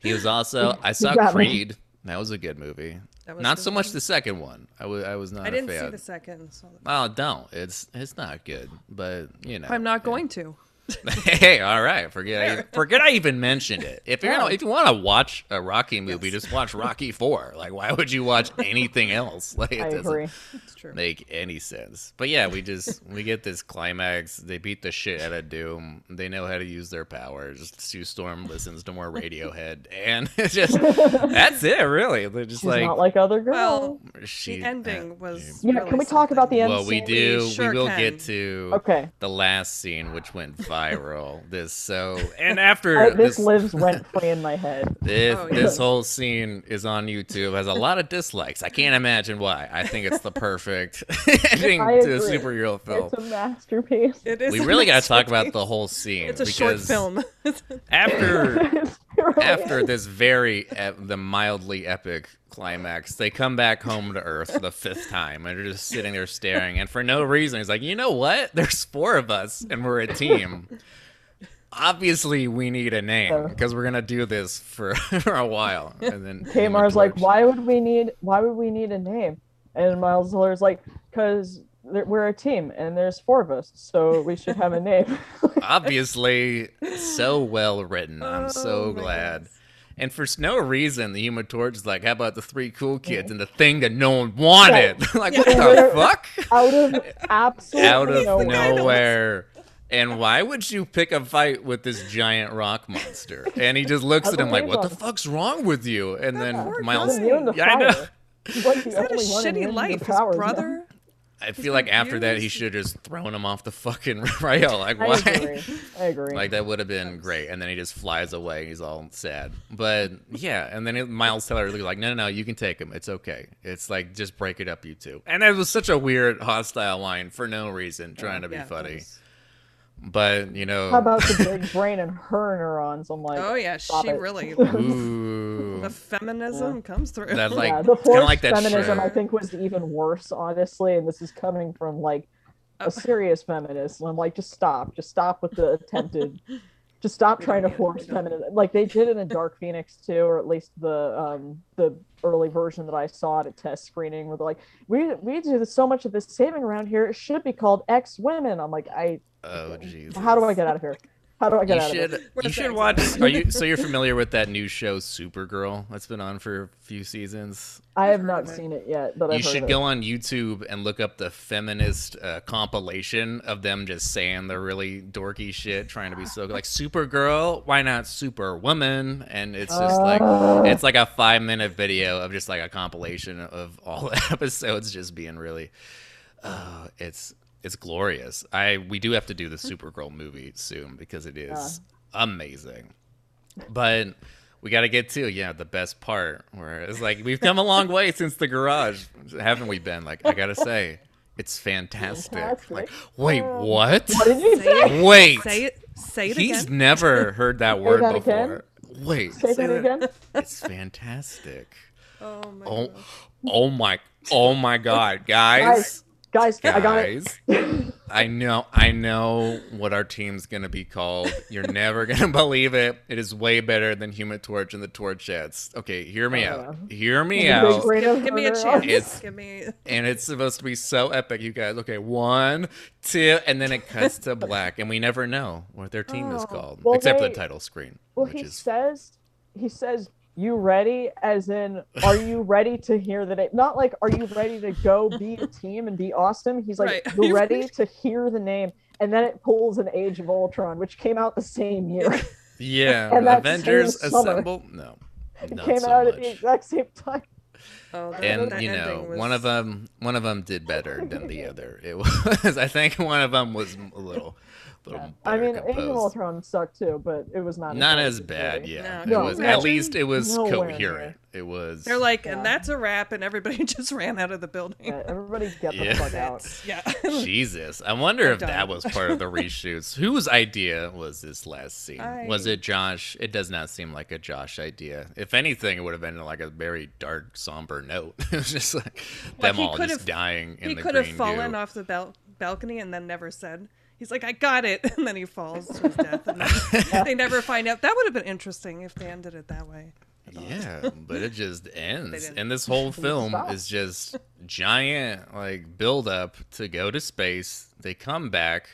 he was also. I saw got me. Creed. That was a good movie. That was Not the so much one. the second one. I was. I was not. I didn't a fan. see the second. So Oh, don't. It's it's not good, but you know. I'm not going to. hey, all right. Forget I, forget I even mentioned it. If you're gonna, if you want to watch a Rocky movie, just watch Rocky Four. Like, why would you watch anything else? Like, it I doesn't agree. It's true. make any sense. But yeah, we just we get this climax. They beat the shit out of Doom. They know how to use their powers. Sue Storm listens to more Radiohead, and it's just that's it. Really, they're just She's like, not like other Well, girls. she. the ending uh, was. yeah, really can we talk about the something. end well, we scene? do. sure we will can. get to Okay. the last scene, which went viral. this so, and after I, this, this, lives rent free in my head. this, Oh, this whole scene is on YouTube. Has a lot of dislikes. I can't imagine why. I think it's the perfect ending I to a superhero film. It's a masterpiece. It is. We really got to talk about the whole scene. It's a short because film. After It's really- after this very ep- the mildly epic climax, they come back home to Earth for the fifth time, and they're just sitting there staring. And for no reason, he's like, "You know what? There's four of us, and we're a team. Obviously, we need a name because we're gonna do this for, for a while." And then Tamar's like, why would we need why would we need a name? And Miles Teller's like, because we're a team and there's four of us, so we should have a name. Obviously, so well written. I'm Oh so my glad. goodness. And for no reason, the Human Torch is like, "How about the three cool kids and the thing that no one wanted?" like, what the fuck? out of absolutely Out of nowhere. nowhere. And why would you pick a fight with this giant rock monster? And he just looks at him like, "What the fuck's wrong with you?" And then poor Miles, guy. Yeah, I know. fire. He's like He's had a only one immune shitty life. His powers now. brother. I feel like after that, he should have just thrown him off the fucking rail. Like, I why? agree. I agree. Like that would have been great, and then he just flies away. He's all sad, but yeah. And then it- Miles Teller is like, "No, no, no, you can take him. It's okay. It's like just break it up, you two. And it was such a weird, hostile line for no reason, trying oh, to be Yeah, funny. was. But you know, How about the big brain and her neurons? I'm like, Oh yeah, she it. really. ooh, The feminism comes through. that like yeah, the it's kind of forced like that feminism show. I think was even worse, honestly, and this is coming from like Oh. a serious feminist. And I'm like, just stop, just stop with the attempted, just stop We trying to don't get it, force feminism. Like they did it in Dark Phoenix too, or at least the um the early version that I saw at a test screening, where they're like, we we do so much of this saving around here, it should be called X Women. I'm like, I Oh jeez. how do I get out of here? How do I get You out of should here? you should watch. Are you so you're familiar with that new show Supergirl that's been on for a few seasons? I have not seen it yet, but you I've heard should of go it. on YouTube and look up the feminist uh, compilation of them just saying the really dorky shit, trying to be so like Supergirl. Why not Superwoman? And it's just like Uh. it's like a five minute video of just like a compilation of all the episodes just being really. Uh, it's it's glorious. I we do have to do the Supergirl movie soon because it is uh. amazing. But we got to get to yeah the best part where it's like we've come a long way since the garage, haven't we? Been like I gotta say, it's fantastic. Fantastic. Like wait, um, what? What did you Say say? it. Wait, Say it. Say it he's again. never heard that word that again? before. Wait, Say that again. it's fantastic. Oh my Oh, god. oh my, oh my God, guys. Guys, I got it. Guys, I know, I know what our team's gonna be called. You're never gonna believe it. It is way better than Human Torch and the Torchettes. Okay, hear me oh, out. Hear me out. brain Give, give me a chance. It's- Give me. And it's supposed to be so epic, you guys. Okay, one, two, and then it cuts to black, and we never know what their team is Oh, called, well, except they- the title screen, Well, which he is says, he says, "You ready?" As in, are you ready to hear the name? Not like, are you ready to go be a team and be awesome? He's like, Right. You you ready ready? to hear the name? And then it pulls an Age of Ultron, which came out the same year. yeah. and that Avengers same. Assemble. No, it came so out much. at the exact same time. Oh, and you know was... one of them one of them did better than the other it was i think one of them was a little, little I mean, Age of composed. Ultron sucked too, but it was not not as as bad bad movie. yeah No, it no, was at least it was Nowhere coherent it was They're like, Yeah. and that's a wrap, and everybody just ran out of the building. Yeah, everybody get the Yeah. fuck out. Yeah. jesus i wonder I'm if that was part of the reshoots whose idea was this last scene was it josh it does not seem like a josh idea if anything it would have been like a very dark somber note it was just like them he all could just have- dying in he could have fallen goo. off the bal- balcony and then never said. He's like, I got it, and then he falls to his death, and they never find out. That would have been interesting if they ended it that way. Yeah, but it just ends. And this whole film is just giant like build up to go to space. They come back.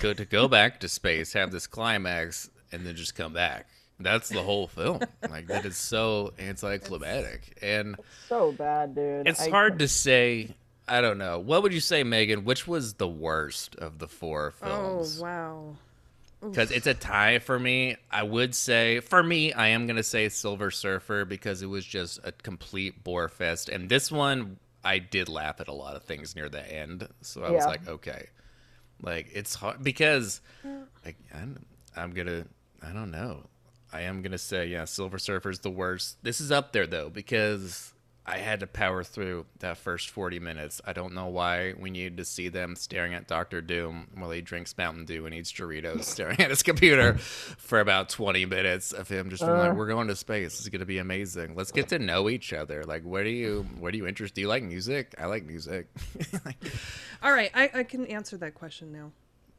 go to go back to space, have this climax, and then just come back. That's the whole film. Like that is so anticlimactic, and So bad, dude. it's I- hard to say. I don't know. What would you say, Megan? Which was the worst of the four oh, films? Oh wow. because it's a tie for me. I would say for me, I am gonna say Silver Surfer because it was just a complete bore fest, and this one I did laugh at a lot of things near the end, so I was like, okay, like it's hard because like I'm, I'm gonna I don't know. I am gonna say yeah, Silver Surfer's the worst. This is up there though because I had to power through that first 40 minutes. I don't know why we needed to see them staring at Doctor Doom while he drinks Mountain Dew and eats Doritos, staring at his computer for about 20 minutes of him just being like, uh. "We're going to space. This is gonna be amazing. Let's get to know each other. Like, what do you, what do you interest? Do you like music? I like music. All right, I, I can answer that question now.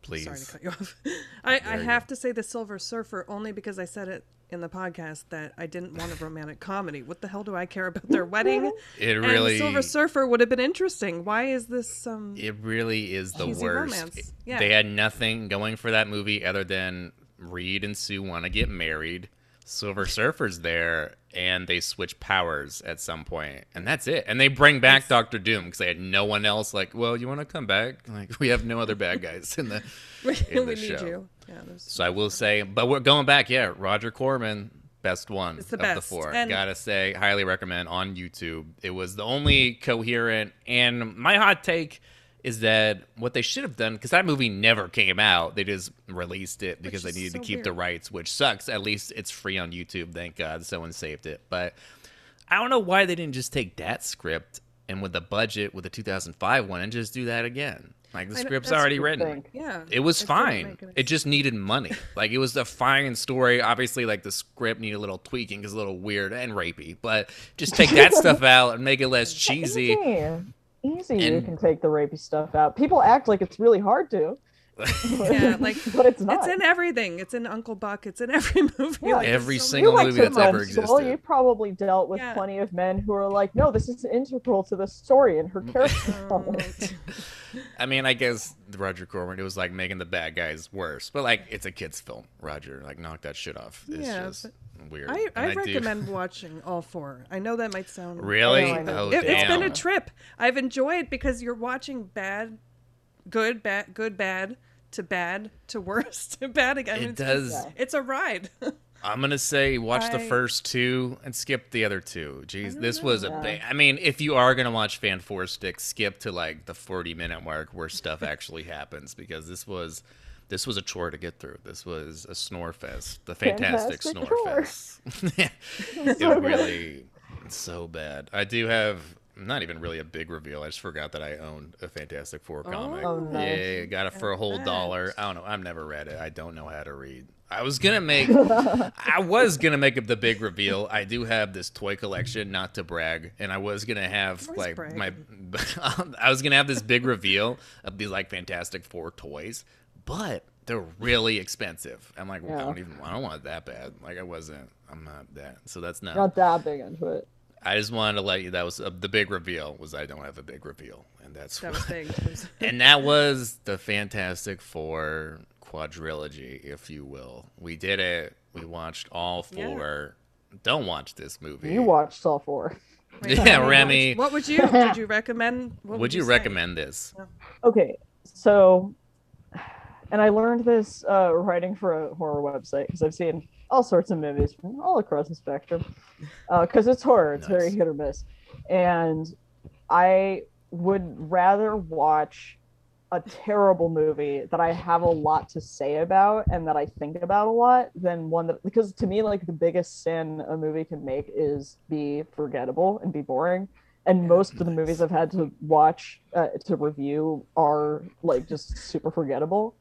Please. Sorry to cut you off. I, I have to say the Silver Surfer only because I said it in the podcast that I didn't want a romantic comedy. What the hell do I care about their wedding? It And really, Silver Surfer would have been interesting. Why is this um it really is the worst. romance. Yeah. They had nothing going for that movie other than Reed and Sue want to get married. Silver Surfer's there, and they switch powers at some point, and that's it. And they bring back Doctor Doom because they had no one else. Like, well, you want to come back? Like, we have no other bad guys in the. we, in the need show. you. Yeah, So I will say, but we're going back. Yeah, Roger Corman, best one It's the of the four. And- Gotta say, highly recommend on YouTube. It was the only coherent. And my hot take is that what they should have done, because that movie never came out, they just released it because they needed so to keep the rights, which sucks. At least it's free on YouTube. Thank God someone saved it. But I don't know why they didn't just take that script and with the budget with the 2005 one and just do that again. Like the I script's already written. thing. yeah. It was fine. It just needed money. Like it was a fine story. Obviously, like the script needed a little tweaking, because a little weird and rapey. But just take that stuff out and make it less cheesy. Easy. Easy, you can take the rapey stuff out. People act like it's really hard to. Yeah, like but it's not. It's in everything. It's in Uncle Buck. It's in every movie. Yeah. Like, Every so single you like movie that's ever Two Months, Well, existed. you probably dealt with Yeah. plenty of men who are like, no, this is integral to the story and her mm. character. Oh. Development." I mean, I guess Roger Corman. It was like making the bad guys worse, but like it's a kids' film. Roger, like knock that shit off. It's Yeah, just weird. I, I do- recommend watching all four. I know that might sound Really? I know, I know. Oh It, it's been a trip. I've enjoyed because you're watching bad, good, bad, good, bad to bad to worse to bad again. It It's does. It's a ride. I'm gonna say watch the first two and skip the other two. Jeez, this oh. was a Yeah. big. I mean, if you are gonna watch Fan Four Stick, skip to like the 40 minute mark where stuff actually happens because this was this was a chore to get through. This was a snore fest, the fantastic, Fantastic snore chore. fest. it really so bad. I do have not even really a big reveal. I just forgot that I owned a Fantastic Four comic. Oh, nice. Yeah, got it for a whole dollar. I don't know. I've never read it. I don't know how to read. I was gonna make I was gonna make up the big reveal. I do have this toy collection, not to brag, and I was gonna have Always like bragging. my I was gonna have this big reveal of these like Fantastic Four toys, but they're really expensive. I'm like, well, I don't even I don't want it that bad. Like I wasn't. I'm not that. So that's not. Not that big into it. I just wanted to let you. That was uh, the big reveal. Was I don't have a big reveal, and that's that what- and that was the Fantastic Four quadrilogy, if you will. We did it. We watched all Yeah. four. Don't watch this movie. You watched all four. Yeah, Remy. What would you? Did you recommend? What Would you say? recommend this? Okay, so, and I learned this uh, writing for a horror website because I've seen all sorts of movies from all across the spectrum. Because it's horror, it's very hit or miss, and I would rather watch a terrible movie that I have a lot to say about and that I think about a lot than one that because to me like the biggest sin a movie can make is be forgettable and be boring and most of the movies I've had to watch uh, to review are like just super forgettable.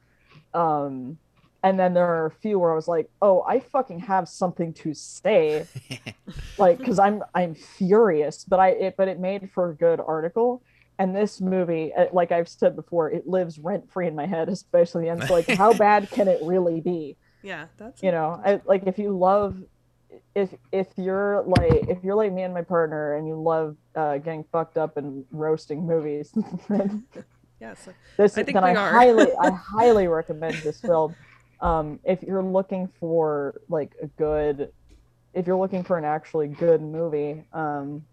Um, and then there are a few where I was like, "Oh, I fucking have something to say," like because I'm I'm furious. But I it but it made for a good article. And this movie, uh, like I've said before, it lives rent free in my head, especially end. So like, how bad can it really be? Yeah, that's you know I, like if you love if if you're like if you're like me and my partner and you love uh getting fucked up and roasting movies then Yes. this I think then we I are. highly I highly recommend this film. Um, if you're looking for like a good, if you're looking for an actually good movie, um,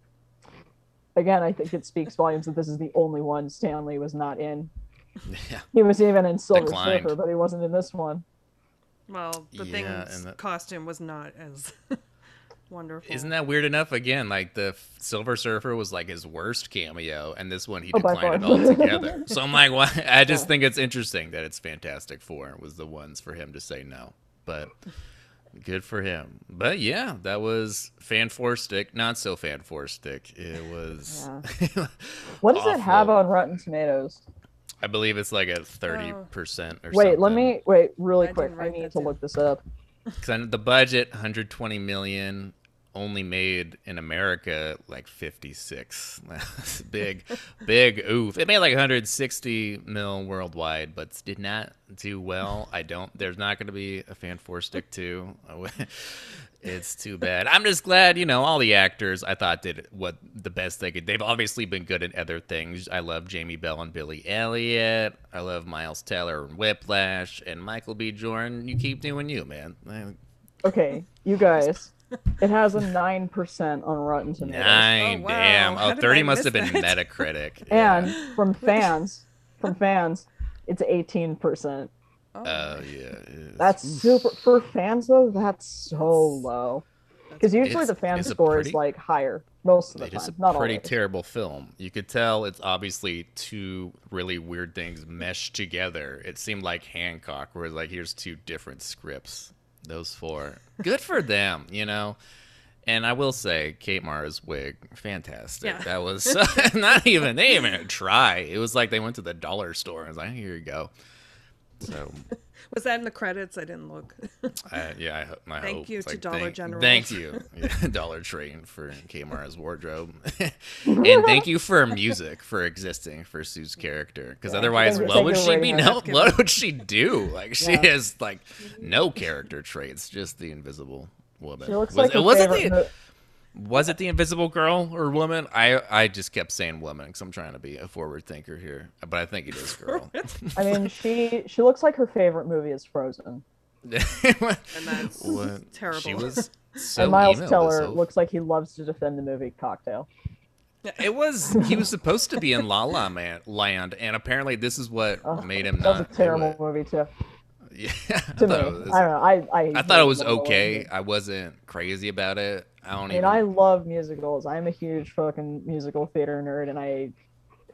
again I think it speaks volumes that this is the only one Stan Lee was not in. Yeah. He was even in Silver Declined. Surfer, but he wasn't in this one. Well, the Yeah, thing's and that- costume was not as wonderful. Isn't that weird enough? Again, like the Silver Surfer was like his worst cameo, and this one he Oh, declined it far. altogether. so I'm like, why? I just think it's interesting that it's Fantastic Four was the ones for him to say no, but good for him. But yeah, that was fan four stick, not so fan four stick. It was. What does it have on Rotten Tomatoes? I believe it's like a thirty oh. percent or Wait, something. let me wait really I quick. I need to down. look this up. Because the budget, 120 million, only made in America like 56. That's big, big oof. It made like 160 mil worldwide, but did not do well. I don't. There's not going to be a fan four stick two. It's too bad. I'm just glad, you know, all the actors I thought did what the best they could. They've obviously been good at other things. I love Jamie Bell and Billy Elliot. I love Miles Teller and Whiplash and Michael B. Jordan. You keep doing you, man. Okay, you guys. It has a nine percent on Rotten Tomatoes. Nine, Oh, wow. damn. Oh, How Oh, 30 must have been that? Metacritic. And from fans, from fans, it's eighteen percent. Oh, Oh, yeah. it's- That's super for fans though. That's so low. Because usually It's- the fan score pretty- is like higher most of the It is time. a Not pretty always. terrible film. You could tell it's obviously two really weird things meshed together. It seemed like Hancock, where like here's two different scripts. Those four, good for them, you know. And I will say, Kate Mara's wig, fantastic. Yeah. That was not even they didn't even try. It was like they went to the dollar store and was like, here you go. So was that in the credits? I didn't look. I, yeah, I, ho- my Thank hope you is to like, Dollar thank, General. Thank you, Yeah, Dollar Tree for Kate Mara's wardrobe, and thank you for music for existing for Sue's character. Because Yeah, otherwise, what would she be? No, what would she do? Like she Yeah. has like no character traits, just the invisible woman. She looks was, like her was it the mo- was it the invisible girl or woman? I I just kept saying woman because I'm trying to be a forward thinker here, but I think it is girl. I mean, she she looks like her favorite movie is Frozen. And that's What? terrible. She was so and Miles emo this Teller looks like he loves to defend the movie Cocktail. It was he was supposed to be in La La Man, Land, and apparently this is what Oh, made him That was not. a terrible do movie too. it. Yeah, I To me, thought it I was, don't know. I I, I thought it was okay. but- I wasn't crazy about it. I don't I mean, even. I love musicals. I'm a huge fucking musical theater nerd, and I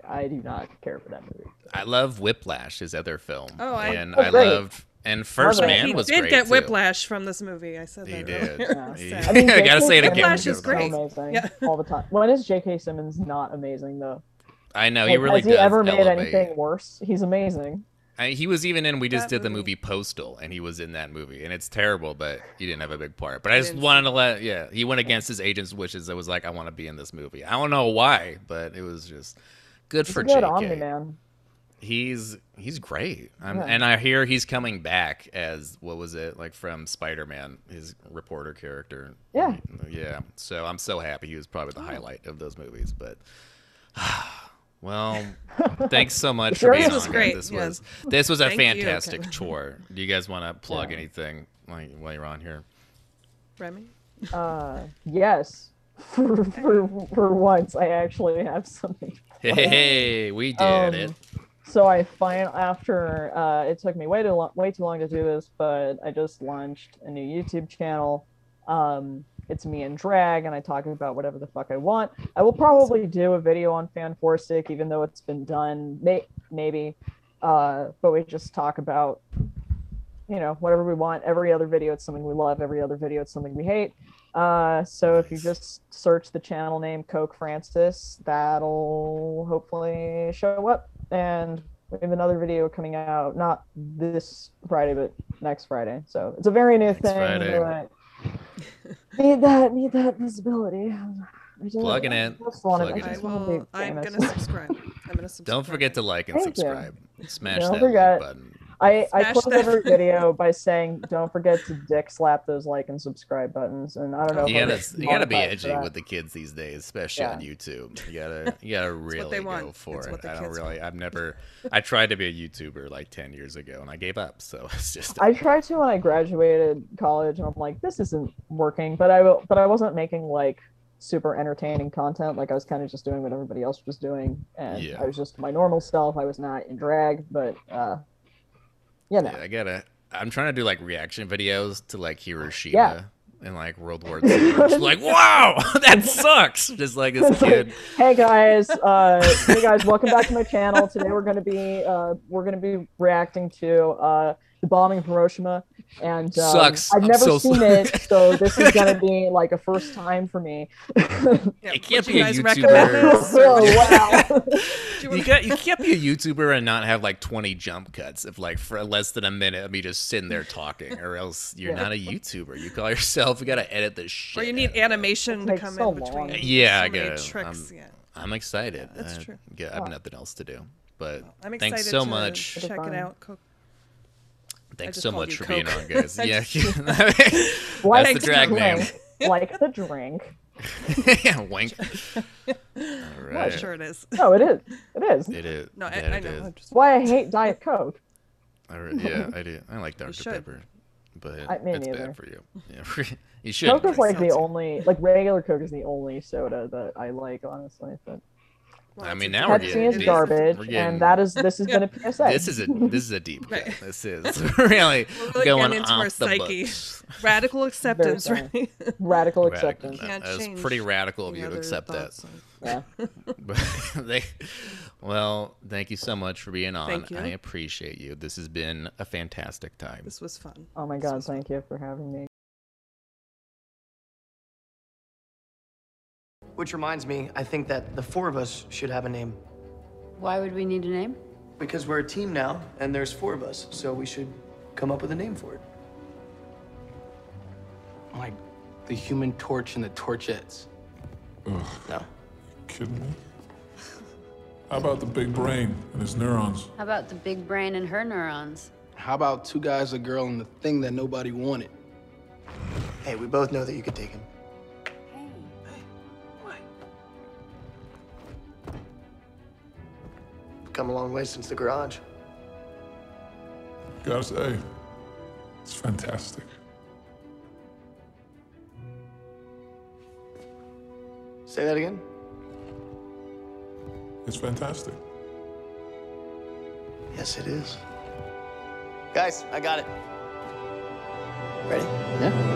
I do not care for that movie. I love Whiplash, his other film. Oh, I- and Oh, I great. loved and First Love. Man he was did great get too. whiplash from this movie. I said He that did. earlier. He- Sad. I mean, I gotta say it again. Whiplash is great. amazing Yeah. all the time. When is J.K. Simmons not amazing though? I know he Like, really has he does ever made anything worse? He's amazing. I, he was even in. We just did the movie. Postal, and he was in that movie, and it's terrible, but he didn't have a big part. But I just wanted to let. Yeah, he went against his agent's wishes. It was like, I want to be in this movie. I don't know why, but it was just good He's for good JK. Man. He's he's great, I'm, Yeah. and I hear he's coming back as what was it like from Spider Man, his reporter character. Yeah. yeah. So I'm so happy. He was probably the highlight of those movies, but. Well, thanks so much for Sure, being this on. was here. great, This yeah. was this was a Thank fantastic Kevin. chore. Do you guys want to plug Yeah. anything while, while you're on here? Remy? Uh, yes. For, for for once, I actually have something. Hey, we did Um, it. So I find after uh, it took me way too long, way too long to do this, but I just launched a new YouTube channel. Um, it's me and drag, and I talk about whatever the fuck I want. I will probably do a video on Fan Four even though it's been done, may- maybe. Uh, but we just talk about, you know, whatever we want. Every other video, it's something we love. Every other video, it's something we hate. Uh, so if you just search the channel name Coke Francis, that'll hopefully show up. And we have another video coming out, not this Friday, but next Friday. So it's a very new Next thing. Friday. but need that, need that visibility. I just- Plugging I it. just wanna- Plugging I it. just I wanna be will. I'm gonna subscribe. I'm gonna subscribe. Don't forget to like and Thank you. subscribe. Smash Don't that forget. like button. I, I close that. every video by saying, "Don't forget to dick slap those like and subscribe buttons." And I don't know. You if I'm gotta, you gotta be edgy with the kids these days, especially Yeah. on YouTube. You gotta, you gotta really they want. go for It's it. what the I don't kids really. I've never. I tried to be a YouTuber like ten years ago, and I gave up. So it's just. I tried to when I graduated college, and I'm like, this isn't working. But I will- but I wasn't making like super entertaining content. Like I was kind of just doing what everybody else was doing, and Yeah. I was just my normal self. I was not in drag, but uh, you know, Yeah, I gotta. I'm trying to do like reaction videos to like Hiroshima Yeah. and like World War II. Just like, wow, that sucks. Just like this It's like, hey guys, uh, hey guys, welcome back to my channel. Today we're gonna be uh, we're gonna be reacting to uh, the bombing of Hiroshima, and um, Sucks. I've I'm never so seen sorry. it, so this is gonna be like a first time for me. Yeah, It can't would be you a guys YouTuber. this? or oh would you- wow! You you can't be a YouTuber and not have like 20 jump cuts of like for less than a minute of me just sitting there talking, or else you're Yeah. not a YouTuber. You call yourself. You gotta edit this shit. Or you need of it. animation to takes come so in between. long. Yeah, so I many gotta- tricks. I'm- yeah. I'm excited. that's I, true. Yeah, I have nothing else to do. But I'm excited thanks so to much. check Fun. it out. Co- Thanks so much you for being on, guys. Yeah, just- like that's the the drag name. drink, like the drink. yeah, wink. All right. Sure it is. No, it is. It is. It is. No, I, Yeah, I know. is. Just, why I hate Diet Coke. I re- yeah, I do. I like Dr. should. Pepper, but I- me it's neither. bad for you. Yeah, you should. Coke is like the only, like regular Coke is the only soda that I like, honestly. But well, I mean, a- now we're Pepsi getting is deep. garbage, We're getting- and that is this has been a PSA. This is a this is a deep cut. Right. This is really, really going getting into off our the psyche. books. radical acceptance, right? radical Radical. acceptance. Can't That was pretty radical of you to other accept that. thoughts Yeah. But they, well, thank you so much for being on. Thank you. I appreciate you. This has been a fantastic time. This was fun. Oh my god, thank you for having me. Which reminds me, I think that the four of us should have a name. Why would we need a name? Because we're a team now, and there's four of us, so we should come up with a name for it. Like the human torch and the torchettes. No. Kidding me? How about the big brain and his neurons? How about the big brain and her neurons? How about two guys, a girl, and the thing that nobody wanted? Hey, we both know that you could take him. Come a long way since the garage. Gotta say, it's fantastic. Say that again? It's fantastic. Yes, it is. Guys, I got it. Ready? Yeah.